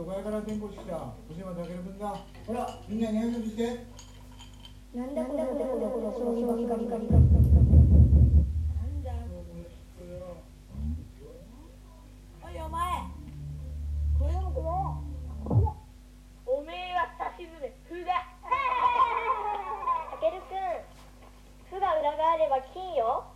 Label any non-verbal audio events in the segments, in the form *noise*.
床屋から転校してきた小島健君だほらみんなに挨拶して。なんだこれこれこれこれそういうばっかりばっかりなんだおいお前。これでもくれおめえはさしずめふだたけるくん「ふ」が裏返れば金よ。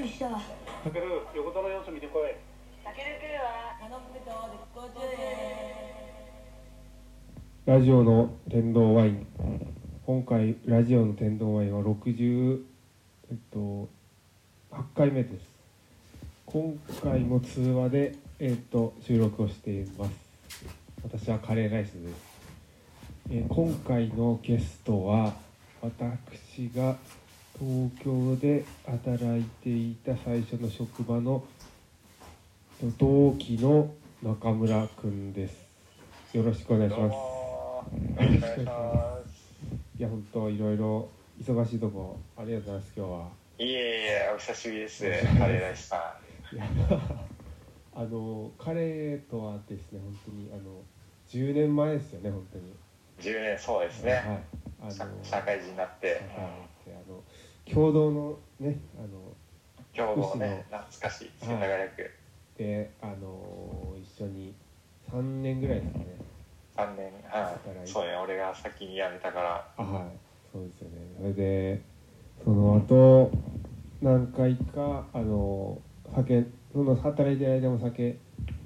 くりした。たける横田の様子見てこい。たけるくんは頼むと絶好調でラジオの天童ワイン。今回ラジオの天童ワインは60えっと8回目です。今回も通話でえっと収録をしています。私はカレーライスです、えー今回のゲストは私が東京で働いていた最初の職場のえっと同期の中村くんです。よろしくお願いします。よろしくお願いしまいや本当いろいろ忙しいとこありがとうございます今日は。すいえいえお久しぶりです。カレーライスさいやあの彼とはですね本当にあの10年前ですよね本当に。ん10年そうですね、はい。あの社社会人になって。社会人ってあの共同のねあの今日のね懐かしい世田谷区であの一緒に3年ぐらいですかね。3年はい。そうね俺が先に辞めたから。あはい。そうですよね。それでその後何回かあの酒その働いてる間も酒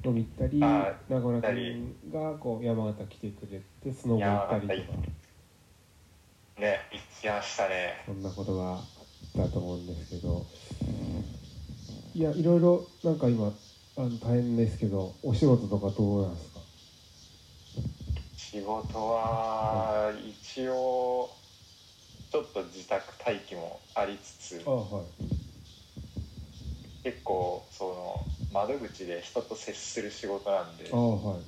飲み行ったりあ中村君がこう山形来てくれてスノボ行ったりとか。山ね行きましたね。そんなことがあったと思うんですけど。いやいろいろなんか今あの大変ですけどお仕事とかどうなんですか？仕事は一応ちょっと自宅待機もありつつあはい。結構その窓口で人と接する仕事なんであはい。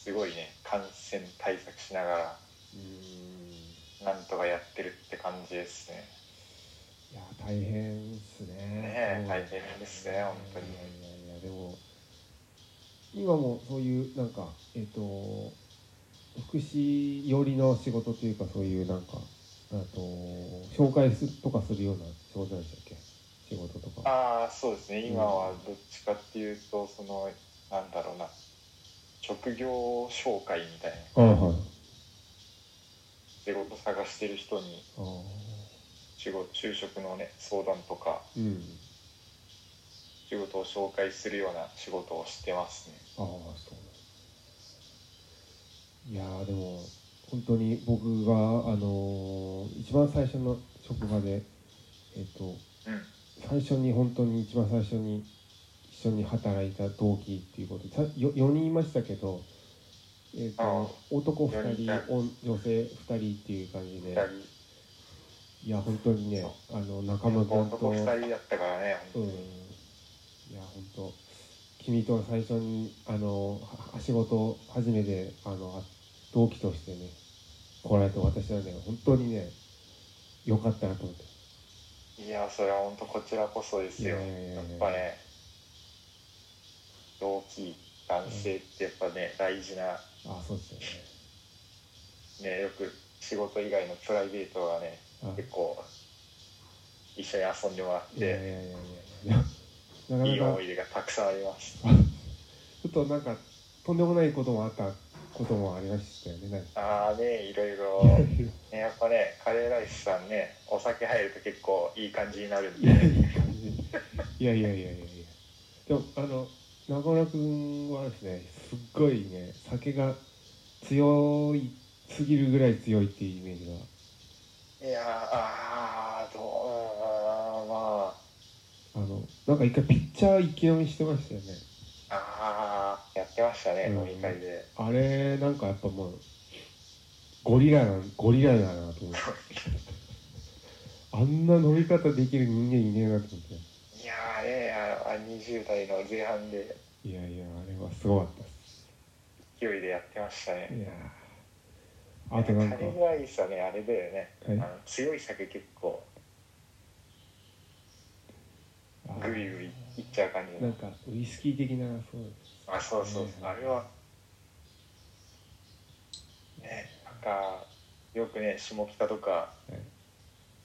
すごいね感染対策しながら。うんなんとかやってるって感じですね。いや大変ですね。ねえ大変ですね本当に。いやいやでも今もそういうなんかえっ、と福祉寄りの仕事というかそういうなんかあと紹介するとかするような仕事でしたっけ？仕事とか。ああそうですね。今はどっちかっていうとそのなんだろうな。職業紹介みたいな。あはい仕事探してる人にあ仕事就職のね相談とかうん仕事を紹介するような仕事をしてますね。ああそういやーでも本当に僕があのー一番最初の職場でえっ、とうん。最初に本当に一番最初に一緒に働いた同期っていうことでさよ4人いましたけど、えー、と男2人女性2人っていう感じ2で人。いや本当にねあの仲間君と。男2人だったからねうん。いや本当君と最初にあのは仕事初めてあのあ同期としてね来られて私はね本当にね良かったなと思って。いやそれは本当こちらこそですよ。やっぱね同期男性ってやっぱね大事なあそうですよね。ねよく仕事以外のプライベートがねあ結構一緒に遊んでもらっていやい思い出がたくさんあります。*laughs* ちょっとなんかとんでもないこともあったこともありましたよねああねいろいろ。ねやっぱねカレーライスさんねお酒入ると結構いい感じになるんいやでいやいやいやいやいやいや。でもあの中村君はですねすっごいね酒が強いすぎるぐらい強いっていうイメージが。いやーあーどうまあのなんか一回ピッチャー一気飲みしてましたよね。ああーやってましたね、うん。飲み会で。あれなんかやっぱもうゴリラなゴリラだなと思って。*laughs* あんな飲み方できる人間いねえなと思って。いやーねああ20代の前半で。いやいやあれはすごかったです。勢いでやってましたねいやーあとなんかカレーライスはねあれだよね、はい。あの強い酒結構グリグリいっちゃう感じの。なんかウイスキー的なそうあそうそうね。あれはねなんかよくね下北とか、はい。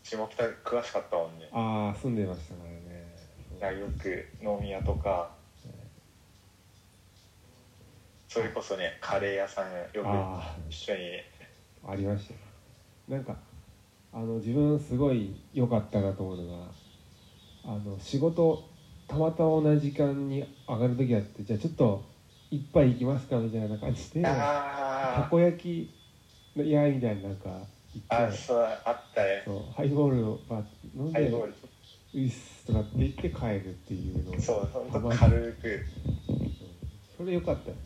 下北詳しかったもんね。ああ住んでましたからねそうだからよく飲み屋とかそれこそねカレー屋さんよくあ一緒に。あありました。よなんかあの自分すごい良かったなと思うのがあの仕事たまたま同じ時間に上がる時あってじゃあちょっと一杯行きますかみたいな感じでたあこ焼きの屋みたいななんか行ああってそうあったね。そうハイボールをバッ飲んでハイボールウイスとかって言って帰るっていうの。をそうほんと軽く。うん。それ良かったよね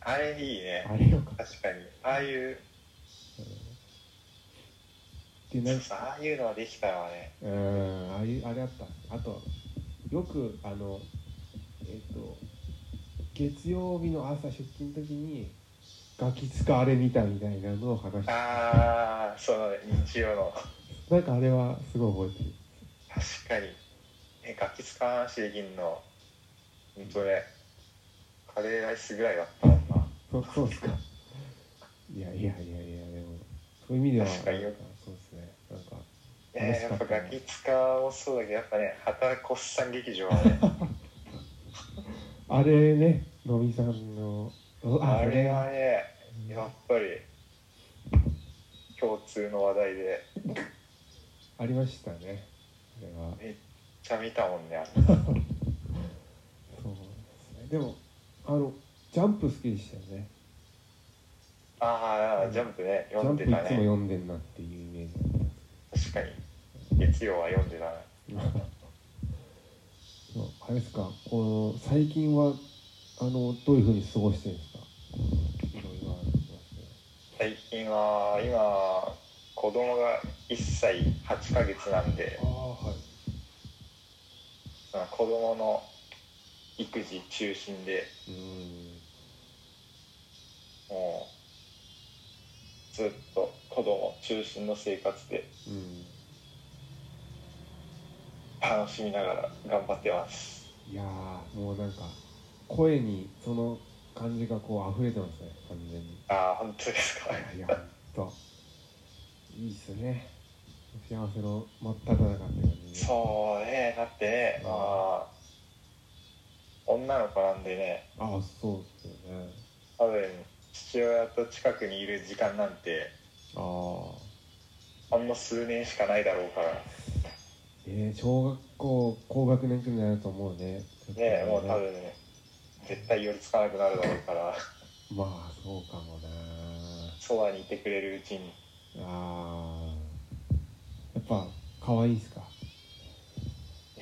あれいいね。あれ良かった。確かに。ああいう。でなんか。ああいうのはできたわね。うんああいうあれあった。あとよくあのえっ、と月曜日の朝出勤の時にガキ使われ見たみたいなのを話してああそのね。日曜の。*laughs* なんかあれはすごい覚えてる確かに。ねガキ使わなしできんの。ほんとね。カレーライスぐらいだったもんな。そうそうっすか。いやいやいやいやでも。そういう意味では確かによ。そうですね。なんかね。やっぱガキ使もそうだけどやっぱね働くおっさん劇場はね。*laughs* あれねのみさんのあれはねねやっぱり共通の話題で。ありましたね。あれは。めっちゃ見たもんねあれ。そうですね。でもあのジャンプ好きでしたよね。ああジャンプね。読んンプいつもでたね。読んでんなっていうイメージ確かに。月曜は読んでたなそうあれですか？この最近はあのどういうふうに過ごしてるんですか？最近は今子供が1歳8ヶ月なんではい。その子供の育児中心でもうずっと子供中心の生活でうん楽しみながら頑張ってます。いやーもうなんか声にその感じがこう溢れてますね完全に。ああ本当ですか。いやほんといいっすね。幸せの真っ只中って感じで。そうね。だってねまあ女の子なんでね。ああそうっすよね。多分父親と近くにいる時間なんてああ。ほんの数年しかないだろうから。えー、小学校高学年くらいになると思うね。ねもう多分ね絶対寄りつかなくなるだろうから。*laughs* まあそうかもな。そばにいてくれるうちにあー。やっぱ可愛いっすか？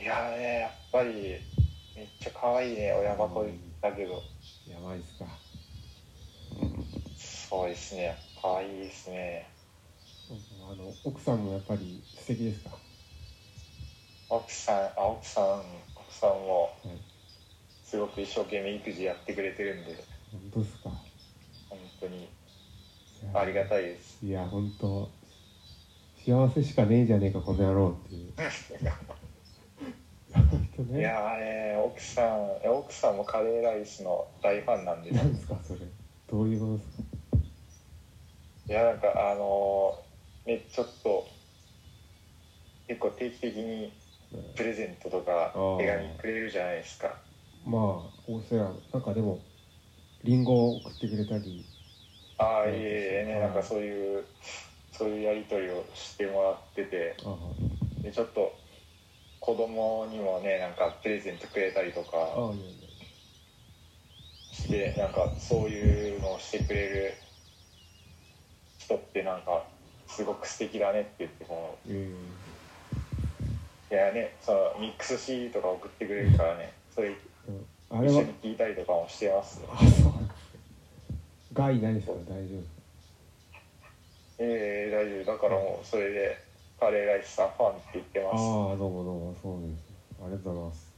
いやーねやっぱりめっちゃ可愛いね。親箱だけど。やばいっすか。そうですね。可愛いですね。あの奥さんもやっぱり素敵ですか？奥さんあ奥さん奥さんもはい。すごく一生懸命育児やってくれてるんで。本当ですか？本当に。ありがたいですいや本当幸せしかねえじゃねえかこの野郎っていう。ね *laughs* いやーね奥さん奥さんもカレーライスの大ファンなんで。何ですかそれ。どういうことですか？いやなんかあのーねちょっと結構定期的にプレゼントとか手紙くれるじゃないですか。まあ大瀬良なんかでもリンゴを送ってくれたりああうん。いえいえねなんかそういうそういうやり取りをしてもらっててあでちょっと子供にもねなんかプレゼントくれたりとあかしてなんかそういうのをしてくれる人ってなんかすごく素敵だねって言ってこえういやねそのミックス CD とか送ってくれるからねそれ一緒に聞いたりとかもしてますね *laughs* 害ないですか？大丈夫ええ大丈夫。だからもうそれでカレーライスさんファンって言ってああますどうもどうも。そうです。ありがとうございます。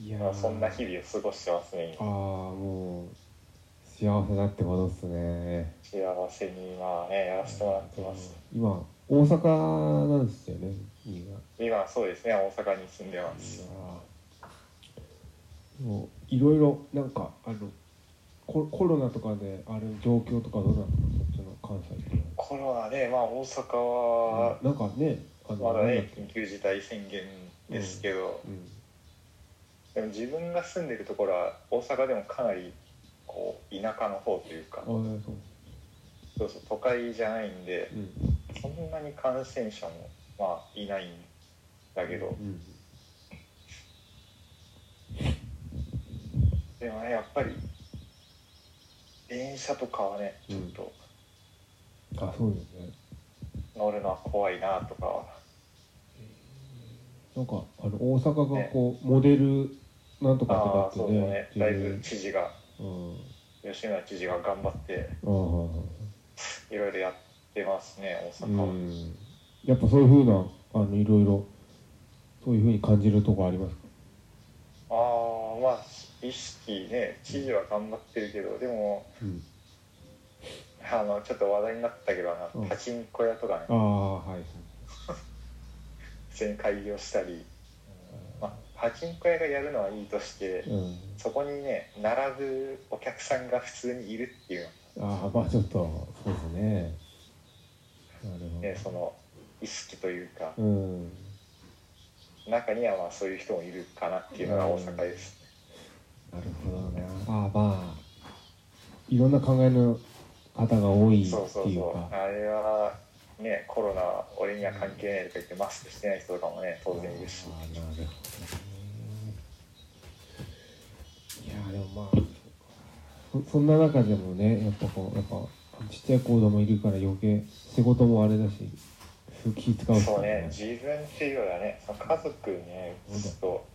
いやー。まあそんな日々を過ごしてますねああ今もう幸せだってことっすね。幸せにまあねやらせてもらってます。今大阪なんですよね今そうですね大阪に住んでます。もういろいろなんかあのココロナとかである状況とかどうなんですかそっちの関西ってコロナねまあ大阪ははなんかねあのまだね緊急事態宣言ですけど、うん。でも自分が住んでるところは大阪でもかなりこう田舎の方というか。あそう。そうそう都会じゃないんでうん。そんなに感染者もまあいないんだけど。うん。でもねやっぱり電車とかはねちょっと。あそうですね。乗るのは怖いなとかは。なんかあの大阪がこうモデルなんとかとかってねね。だいぶ知事がうん。吉村知事が頑張っていろいろやってますね大う阪は、ん。やっぱそういうふうなあのいろいろそういうふうに感じるとこありますか？ああまあ意識ね知事は頑張ってるけどでもうん。あのちょっと話題になったけどあうん。のパチンコ屋とかね。ああはい *laughs* 普通に開業したり、まあ、パチンコ屋がやるのはいいとしてうん。そこにね並ぶお客さんが普通にいるっていう。ああまあちょっとそうですね。ねその意識というか。うん。中にはまあそういう人もいるかなっていうのが大阪です、なるほどね。ああまあいろんな考えの方が多いってそうそういうそう。かあれはねコロナは俺には関係ないとか言ってマスクしてない人とかもね当然いるし。ああなるほどね。いやでもまあそそんな中でもねやっぱこうやっぱちっちゃい子供いるから余計仕事もあれだし気使うし。そうね自分っていうよりはね家族にね移すと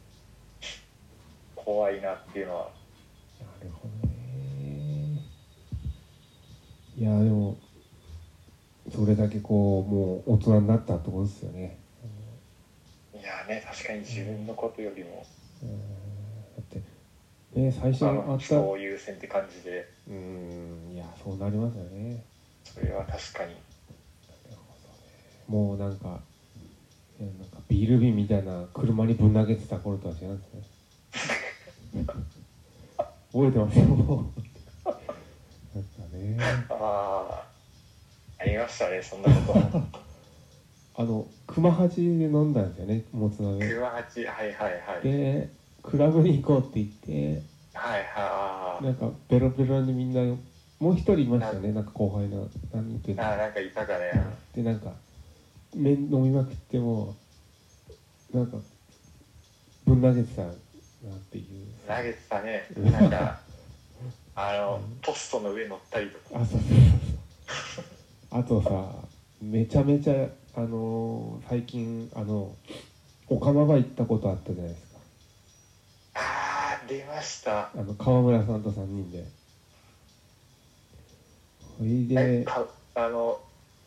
怖いなっていうのは。なるほどね。いやでもそれだけこうもう大人になったってことですよね。いやね確かに自分のことよりも。うん。だってね最初ああったの人を優先って感じで。うん。いやそうなりますよね。それは確かに。もうなんかなんかビール瓶みたいな車にぶん投げてた頃とは違うんですね覚えてますよ。ね。ああありましたねそんなこと。あの熊八で飲んだんですよねもつ鍋。9八はいはいはい。でクラブに行こうって言って。はいはい。なんかベロベロにみんなもう一人いましたよねなんか後輩の何人って。ああなんかいたかね。でなんか麺飲みまくってもなんかぶん投げてたなっていう投げてたね。なんかあのポストの上乗ったりとか。あそうそう。そうあとさめちゃめちゃあのー最近あの岡間場行ったことあったじゃないですか。ああ出ました。あの川村さんと3人で。それであの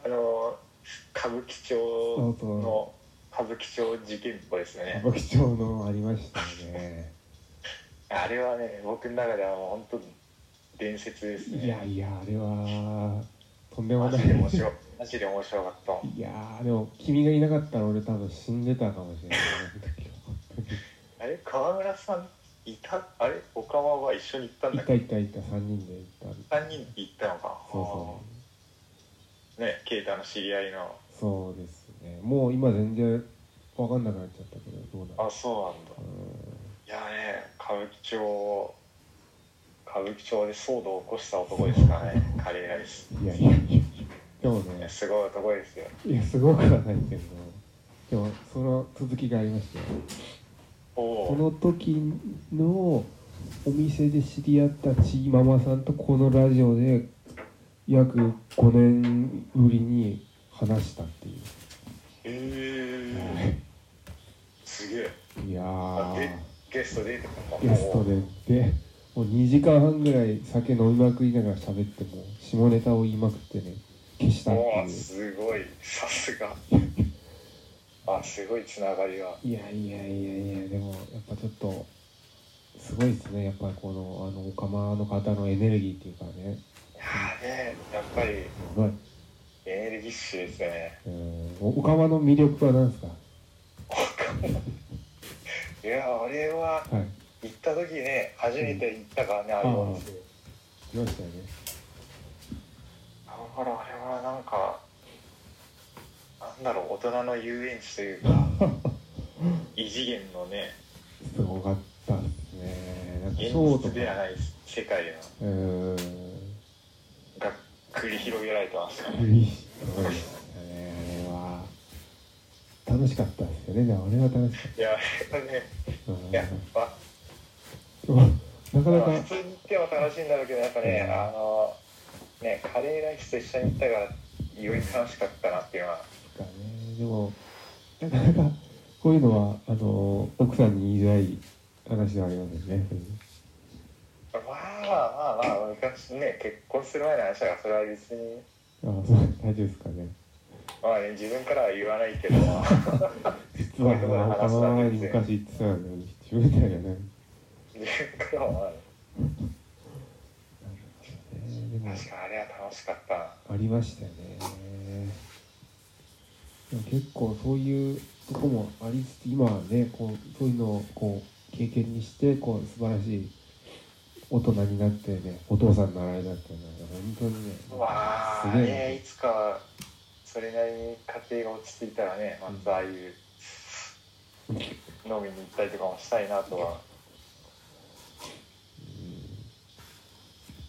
あの歌舞伎町の歌舞伎町事件簿ですよね。歌舞伎町のありましたよね。あれはね僕の中ではもう本当伝説ですね。いやいやあれはとんでもマない。ジで面白い。マジで面白かった。いやーでも君がいなかったら俺多分死んでたかもしれないあれ川村さんいたあれ岡間は一緒に行ったんだいったけ？いたいた3人で行った。3人で行ったのか。そうそね啓太の知り合いの。うそうですね。もう今全然分かんなくなっちゃったけどどうなのあそうなんだ。いやね歌舞伎町歌舞伎町で騒動を起こした男 *laughs* ですからねカレーライスうんいやいやいや。でもねすごい男ですよ。いやすごくはないけどでもその続きがありまして。その時のお店で知り合ったちーママさんとこのラジオで約5年ぶりに話したっていうえー、すげえ。いやゲスト出てたのゲストででもう2時間半ぐらい酒飲みまくりながら喋っても下ネタを言いまくってね。消したってすごい。さすが。*laughs* あすごいつながりが。いやいやいやいやでもやっぱちょっとすごいですね。やっぱりこのあのオカマの方のエネルギーっていうかね。いやーねやっぱり。すごいエネルギッシュですよね。うん。おオカマの魅力は何ですか？*laughs* いや俺ははい。行った時ね初めて行ったからね、ああいうお店来ましたよね。だからあれはなんかなんだろう大人の遊園地というか *laughs* 異次元のねすごかったですね。なんかシ現ョではない世界の。うーん。が繰り広げられてましたね楽しかったですよね。でもあれは楽しかった。いや、まあうん。なかなか。まあ普通に行っても楽しいんだろうけどやっぱね、うん。あのねカレーライスと一緒に行ったからより楽しかったなっていうのは。かね。でもなかなかこういうのはあの奥さんに言いづらい話ではありますよねまあまあまあまあ昔ね結婚する前の話だからそれは別に。あそう大丈夫ですかね。まあね自分からは言わないけど。*laughs* 実は他の前に昔言ってたのに自分ではね自分からは確かにあれは楽しかったなありましたよねでも結構そういうとこもありつつ今はねこうそういうのをこう経験にしてこう素晴らしい大人になってねお父さんになられたっていうのは本当にねわあすげえ。ねいつかはそれなりに家庭が落ち着いたらねまたああいう飲みに行ったりとかもしたいなとは。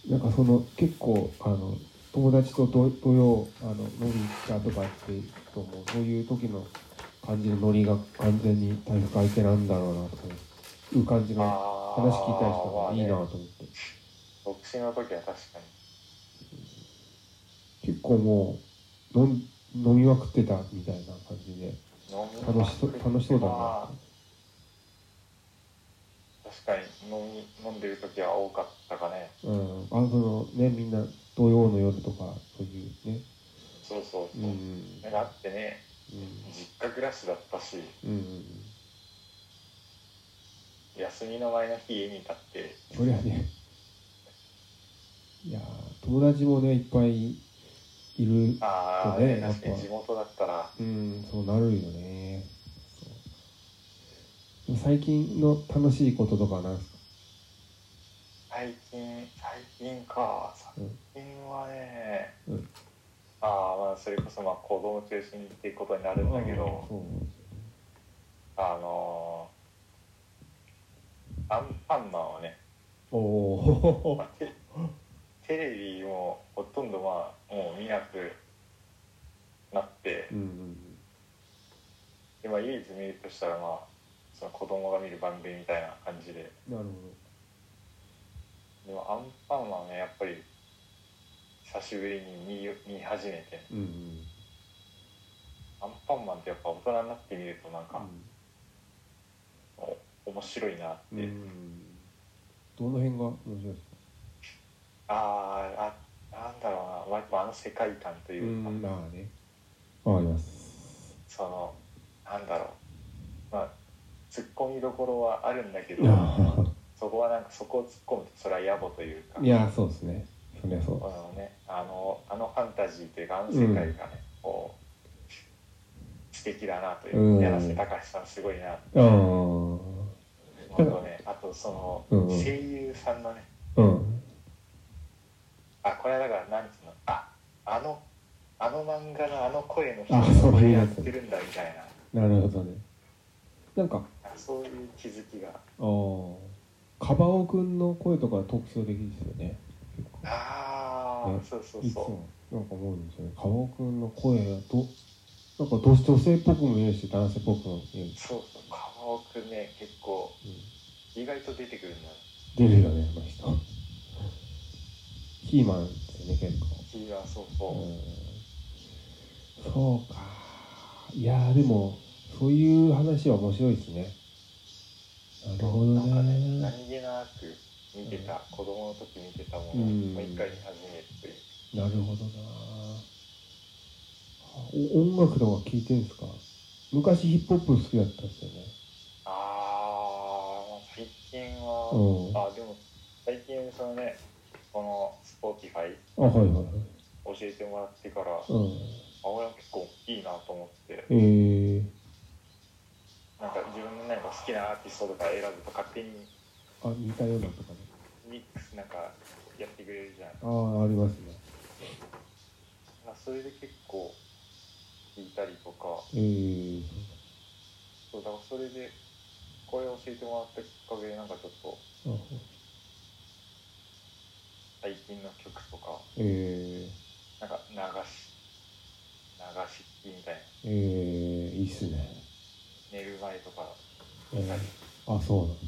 なんかその結構あの友達と土土曜あの飲みに行ったとかって人もそういう時の感じのノリが完全に体育相手なんだろうなとかいう感じのあー。話聞いたりしたらいいなと思って、独身の時は確か結構もう飲ん飲みまくってたみたいな感じで。に飲み楽しそう楽しそうだな。まあ確かに飲み飲んでる時は多かったかね。うん、あそのねみんな土曜の夜とかそういうね。そうそうそう。う、ん。だってね。実家暮らしだったし。うんうん休みの前の日家にいたって。そりゃねいやー友達もねいっぱいいるああ、そうねやっぱ。に地元だったら。うんそうなるよね。最近の楽しいこととかなんですか？最近最近か。最近はね、うん。ああまあそれこそまあ子供中心にっていうことになるんだけど。あのーアンパンマンはね、おおまあ、テテレビもほとんどまあもう見なくなってうんうんで、まあ、唯一見るとしたらまあその子供が見る番組みたいな感じで。なるでもアンパンマンはねやっぱり久しぶりに見見始めて。ほどうんうん。アンパンマンってやっぱ大人になってみるとなんか、お面白いなって、うん。うんどの辺が面白いですか？あーあなんだろうな、まあやっぱあの世界観というか、うん。まあね。わかります。そのなんだろう。まあツッコミどころはあるんだけどそこはなんかそこを突っ込むとそれは野暮というか。いやそうですね。そりゃそうあのねあのあのファンタジーというかあの世界がね、こう素敵だなという。うん。柳瀬隆さんすごいなあああとねあとそのうんうん。声優さんのね。うん。あこれはだからなんつうの？ああのあの漫画のあの声の人あそうがこれやってるんだみたいな。なるほどね。なんかあそういう気づきが。ああカバオくんの声とか特徴的ですよね。結構ああ、ね。そうそういつそもなんか思うんですよね。カバオくんの声がどなんかど女性っぽくも見えるし男性っぽくも見える。うそうそう。川尾くんね結構意外と出てくるん出るよねあの人。キーマンですよね結構。キーはそうそう、うん。そうか。いやーでもそういう話は面白いですね。なるほどなんかねね何気なく見てた、子供の時見てたものを一回見始めるというなるほどな。お音楽とか聞いてるんですか？昔ヒップホップ好きだったんですよね近は、うん。あでも最近そのねこの Spotify あはいはいはい。教えてもらってから、あうん。俺は結構いいなと思って。えー、なんか自分のなんか好きなアーティストとか選ぶと勝手にあ似たようなとかね。ミックスなんかやってくれるじゃん。ああありますね。まあそれで結構聞いたりとか。えー、そうだからそれでこれ教えてもらったきっかけでなんかちょっとあ最近の曲とかえなんか流し流し聞きみたいな。ー、えー、いいっすね。寝る前とか。えー、あそうなんだ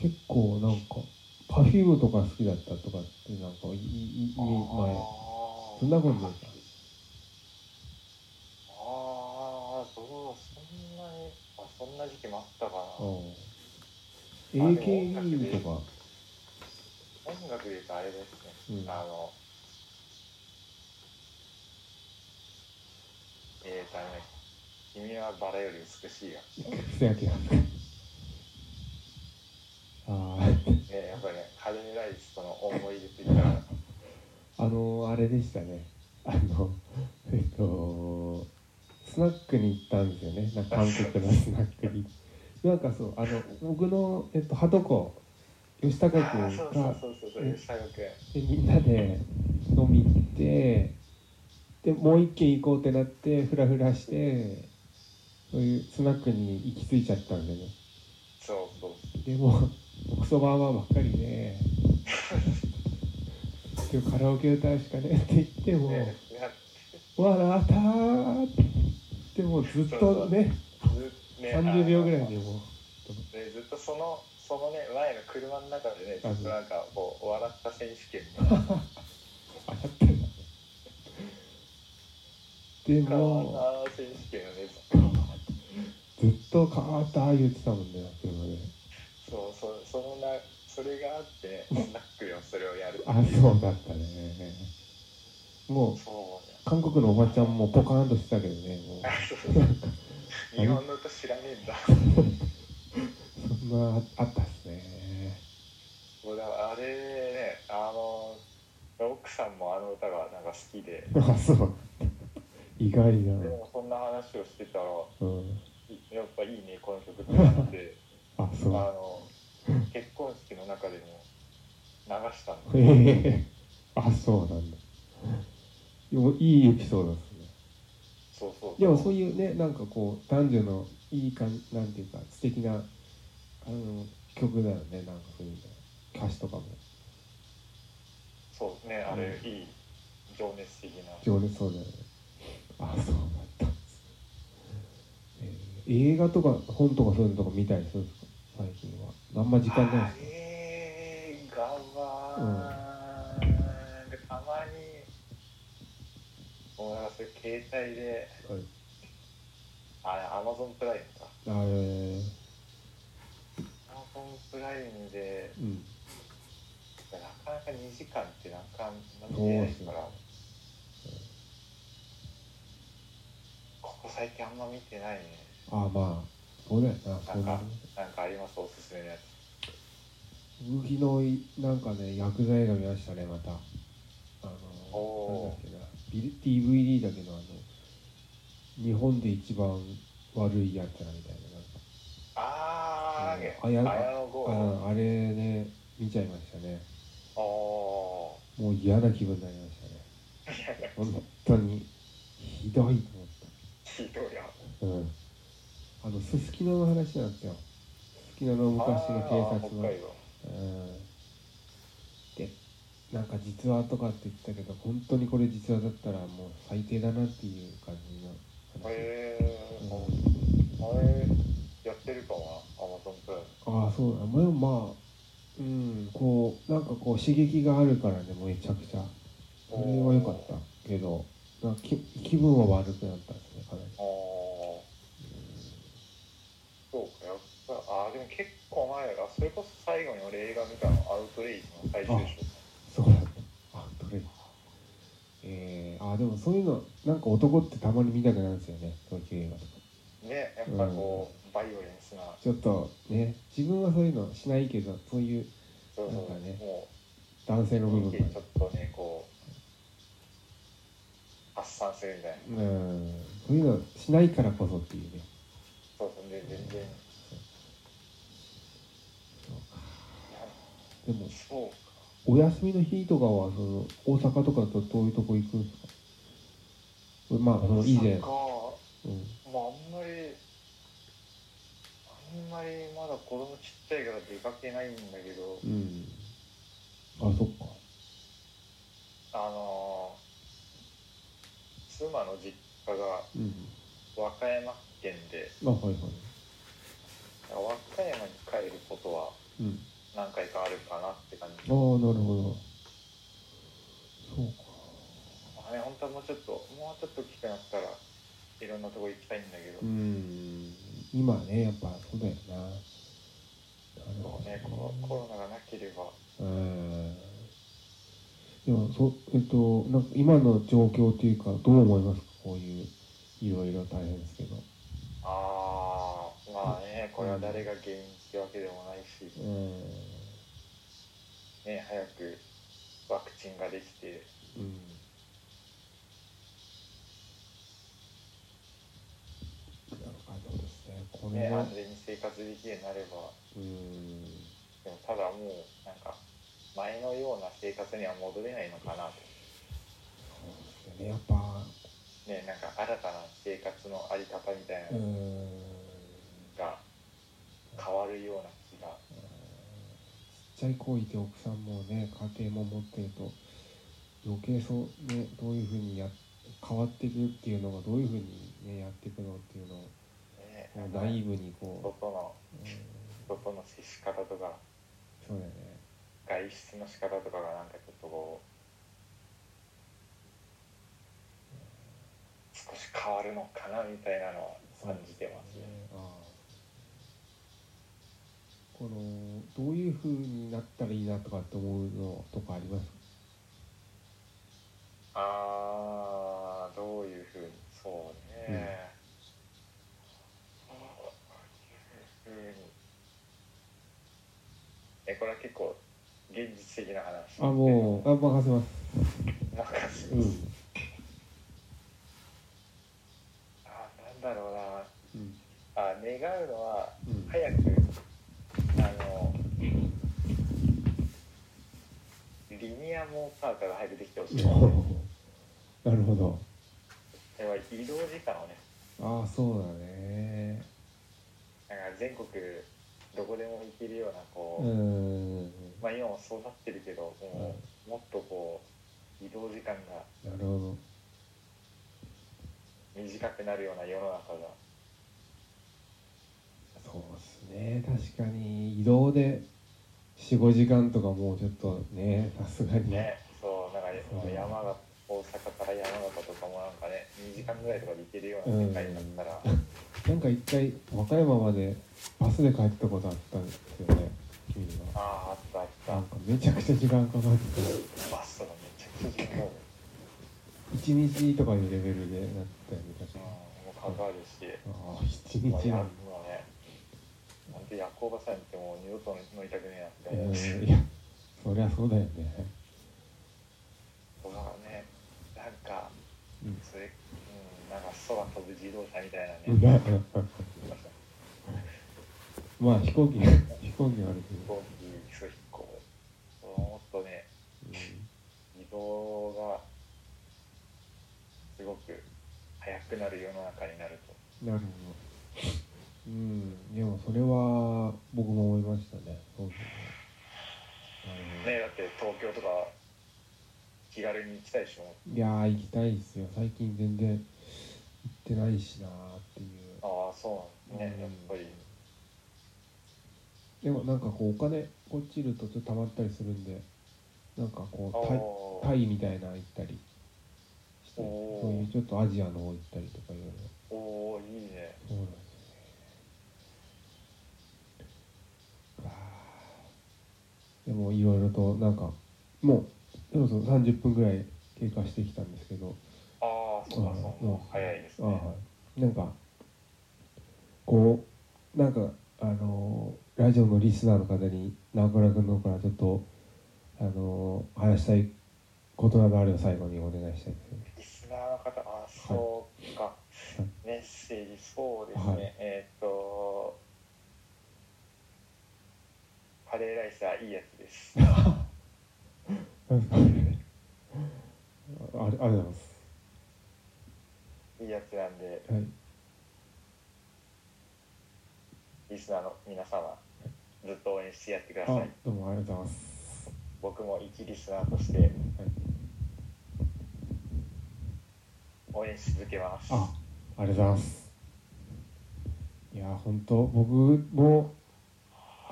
結構なんか Perfume とか好きだったとかってなんかいいいい前。あそんなことないかああどうそんなにあそんな時期もあったかな。うん。AKB でとか。音楽で言うとあれですね、うん。あのえーとあれね君はバラより美しいよ、*laughs* ああね、やっぱりねカレーライスとの思い出って言ったら。あのあれでしたね。あのえっとスナックに行ったんですよね。なんか韓国のスナックに。*laughs* なんかそうあの僕の、えっと、はとこ吉高あ君がそうそうそうそう吉高君でみんなで飲み行ってでもう一軒行こうってなってフラフラしてそういうスナックに行き着いちゃったんでね。そうそう。でもクソバーバーばっかりで *laughs* でもカラオケ歌うしかねって言ってもね「笑ったー」ってもうずっとねずね。30秒ぐらいでもうねずっとそのそのね前の車の中でねずあっとなんかこう笑った選手権あや *laughs* ってるでカも選手権をね。ずっと「変わった」言ってたもんね車で。そうそうそのなそれがあってねスナックでもそれをやるってあいう。そうだったね。もうそう。ね韓国のおばちゃんもポカーンとしてたけどね *laughs* 日本の歌知らねえんだ。そんなあったっすね。もうだからあれねあの奥さんもあの歌がなんか好きで。あそう。意外だ。でなもそんな話をしてたらうん。いやっぱいいねこの曲ってなって。*laughs* あそう。あの結婚式の中でも流したの。へえ。あそうなんだいいエピソードですね。そうそうでもそういうねなんかこう男女のいいかんなんていうか素敵なあの曲だよねなんかそういうの歌詞とかも。そうねあれいい情熱的な。情熱そうだよねあそうだったんです、えー映画とか本とかそういうのとか見たりするんですか？最近は。あんま時間ないですか？それ携帯ではい。あれアマゾンプライムか。あれアマゾンプライムでうん。なかなか2時間ってなかなか見てないからここ最近あんま見てないね。あまあそうだよななるなんかあります？おすすめのやつ。僕昨日なんかね薬剤映画見ましたねまた。あのおー。なんだっけな。ビ DVD だけどあの日本で一番悪いやつらみたいななんか。あー、あや綾野剛ああれね見ちゃいましたね。あー。もう嫌な気分になりましたね。本当にひどいと思っひどいやたうん。あのすすきのの話なんですよ。すすきのの昔の警察の。うん。でなんか実話とかって言ってたけど本当にこれ実話だったらもう最低だなっていう感じの話、へえうんあれやってるかもなアマゾンプライムああそうだまあまあうんこうなんかこう刺激があるからねめちゃくちゃ。それは良かった。けどなんか気気分は悪くなったんですねかなりああそうかやっぱあーでも結構前だからそれこそ最後に俺映画見たのアウトレイジの最終章そうなんだあどれえー、あでもそういうのなんか男ってたまに見たくなるんですよねそういう映画とかねやっぱこう、バイオレンスな。ちょっとね自分はそういうのしないけどそういうそうそう。なんかねも男性の部う分がちょっとねこう発散するみたいな。うん。そそういうのしないからこそっていうね。そうそうね全然。でもそう。かお休みの日とかはその大阪とかとどういうとこ行くんですか？まあその以前、か。うん、まああんまりあんまりまだ子供ちっちゃいから出かけないんだけど。うん。あそっか。あの妻の実家がうん。和歌山県で。あはいはい。和歌山に帰ることはうん何回かあるかなって感じ。ああなるほど。そうか。まあね本当はもうちょっともうちょっと大きくなったらいろんなとこ行きたいんだけど、うん。今ねやっぱそうだよな。なるほどね。コロコロナがなければ。うん。でもそえっとなんか今の状況っていうかどう思いますか？こういういろいろ大変ですけど。ああまあねこれは誰が原因ってわけでもないし、うん。ね早くワクチンができて。うん。なんかそうですね。これはね安全に生活できるようになれば。うん。でもただもうなんか前のような生活には戻れないのかなと。そうですよね。やっぱ。ねなんか新たな生活のあり方みたいな。のうん。が変わるような気が。ちっちゃい子いて奥さんもね家庭も持ってると余計そうねどういうふうにや変わっていくっていうのがどういうふうにねやっていくのっていうのをね。ナイーブにこ人とのう、うん、人との接し方とか。そうだよね。外出の仕方とかがなんかちょっとこう少し変わるのかなみたいなのは感じてますね。このどういうふうになったらいいなとかって思うのとかあります？あーどういうふうに？そうね、どういうふうに？えこれは結構現実的な話あもうあ任せますなんかうんあなんだろうなうんあ願うのはうん早くあのリニアモーターカーが早くできてほしいでなるほどは移動時間をねああそうだねなんか全国どこでも行けるようなこうう、んまあ今もそうなってるけどもうもっとこう移動時間がなるほど短くなるような世の中が。そうですね。確かに移動で45時間とかもうちょっとねさすがに。ねそうなんかうん山が大阪から山形とかもなんかね2時間ぐらいとかで行けるような世界になったら、*laughs* なんか一回和歌山までバスで帰ったことあったんですよね君があああったあった、なんかめちゃくちゃ時間かかってバスとかめちゃくちゃ時間かかる、1日とかいうレベルでなったよかもうかかるし、ああ1まあ、や日なんもうねなんて夜行バスなんてもう二度と乗りたくねえなって。う思うし、んいやそりゃそうだよね。そうだからねなんかうん。それ、うん、なんか空飛ぶ自動車みたいなね、う *laughs* んまあ飛行機飛行機はあるけど。飛行機そう飛行もっとね移動がすごく速くなる世の中になると。なるほど。うん。でもそれは僕も思いましたね。そうですねねだって東京とか気軽に行きたいでしょ。いやー行きたいですよ。最近全然行ってないしなーっていう。ああそうなんですね、うん。やっぱり。でもなんかこうお金落ちるとちょっと溜まったりするんでなんかこうあタイみたいなの行ったりそういうちょっとアジアの方行ったりとかいろいろ。おおーいいね。そうなんですよ。ねでもいろいろとなんかもうそろそろ30分ぐらい経過してきたんですけど。ああそうだそう。だうん。もう早いですあねはい。なんかこうなんかあのラジオのリスナーの方に直倉君の方からちょっとあの話したいことなどあれば最後にお願いしたい。リスナーの方ああそうか、メッセージそうですね、はい。えーっとカレーライスはいいやつです。あありありがとうございます。いいやつなんではい。リスナーの皆様ずっと応援してやってくだあさい。どうもありがとうございます。僕も一リスナーとして応援し続けます。あありがとうございます。いや本当僕も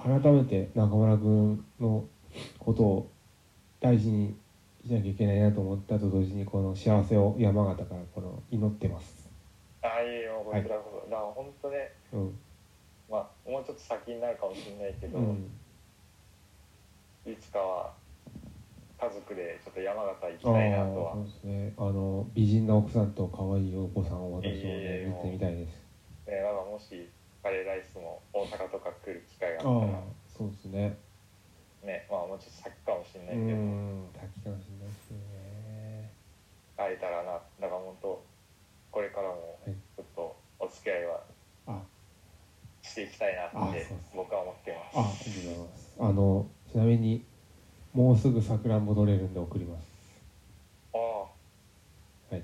改めて中村君のことを大事にしなきゃいけないなと思ったと同時にこの幸せを山形からこの祈ってます。あいえいえも。うこちらこそ、だから本当ねうん。まあもうちょっと先になるかもしれないけど、うん。いつかは家族でちょっと山形行きあたいなとは。あそうですね。あの美人な奥さんと可愛いお子さんを私もいえ見てみたいです。ね、なんかもしカレーライスも大阪とか来る機会があああったら。そうですね。ねまあもうちょっと先かもしれなういけど、ん滝かもしれないですよね。会えたらなだから本当これからもはい。ちょっとお付き合いはあ。していきたいなって僕は思ってます。あ、ありがとうございます。あの、ちなみに、もうすぐさくらんぼ取れるんで送ります。あはい。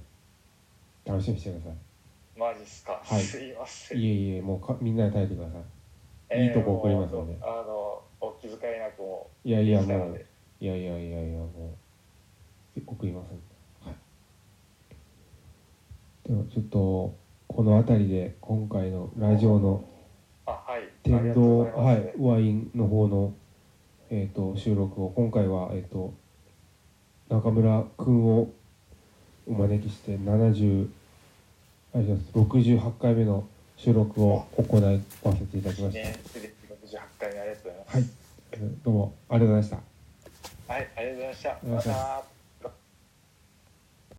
楽しみにしてくださあマジっすか、はいすいませんい。いえいえ、もうかみんなで食べてください。いいとこ送りますのであのお気遣いなくもいやいや、もういやいやいやいや、もう、送りますんで。はい。では、ちょっと、この辺りで、今回のラジオのあはい天童、はい、ワインの方の、えっ、と、収録を、今回は、えっ、と、中村くんをお招きして、70、ありがとうございます68回目の収録を行わせていただきました。ねすでに68回目ありがとうございますはい。どうもありがとうございました。はい、ありがとうございました。また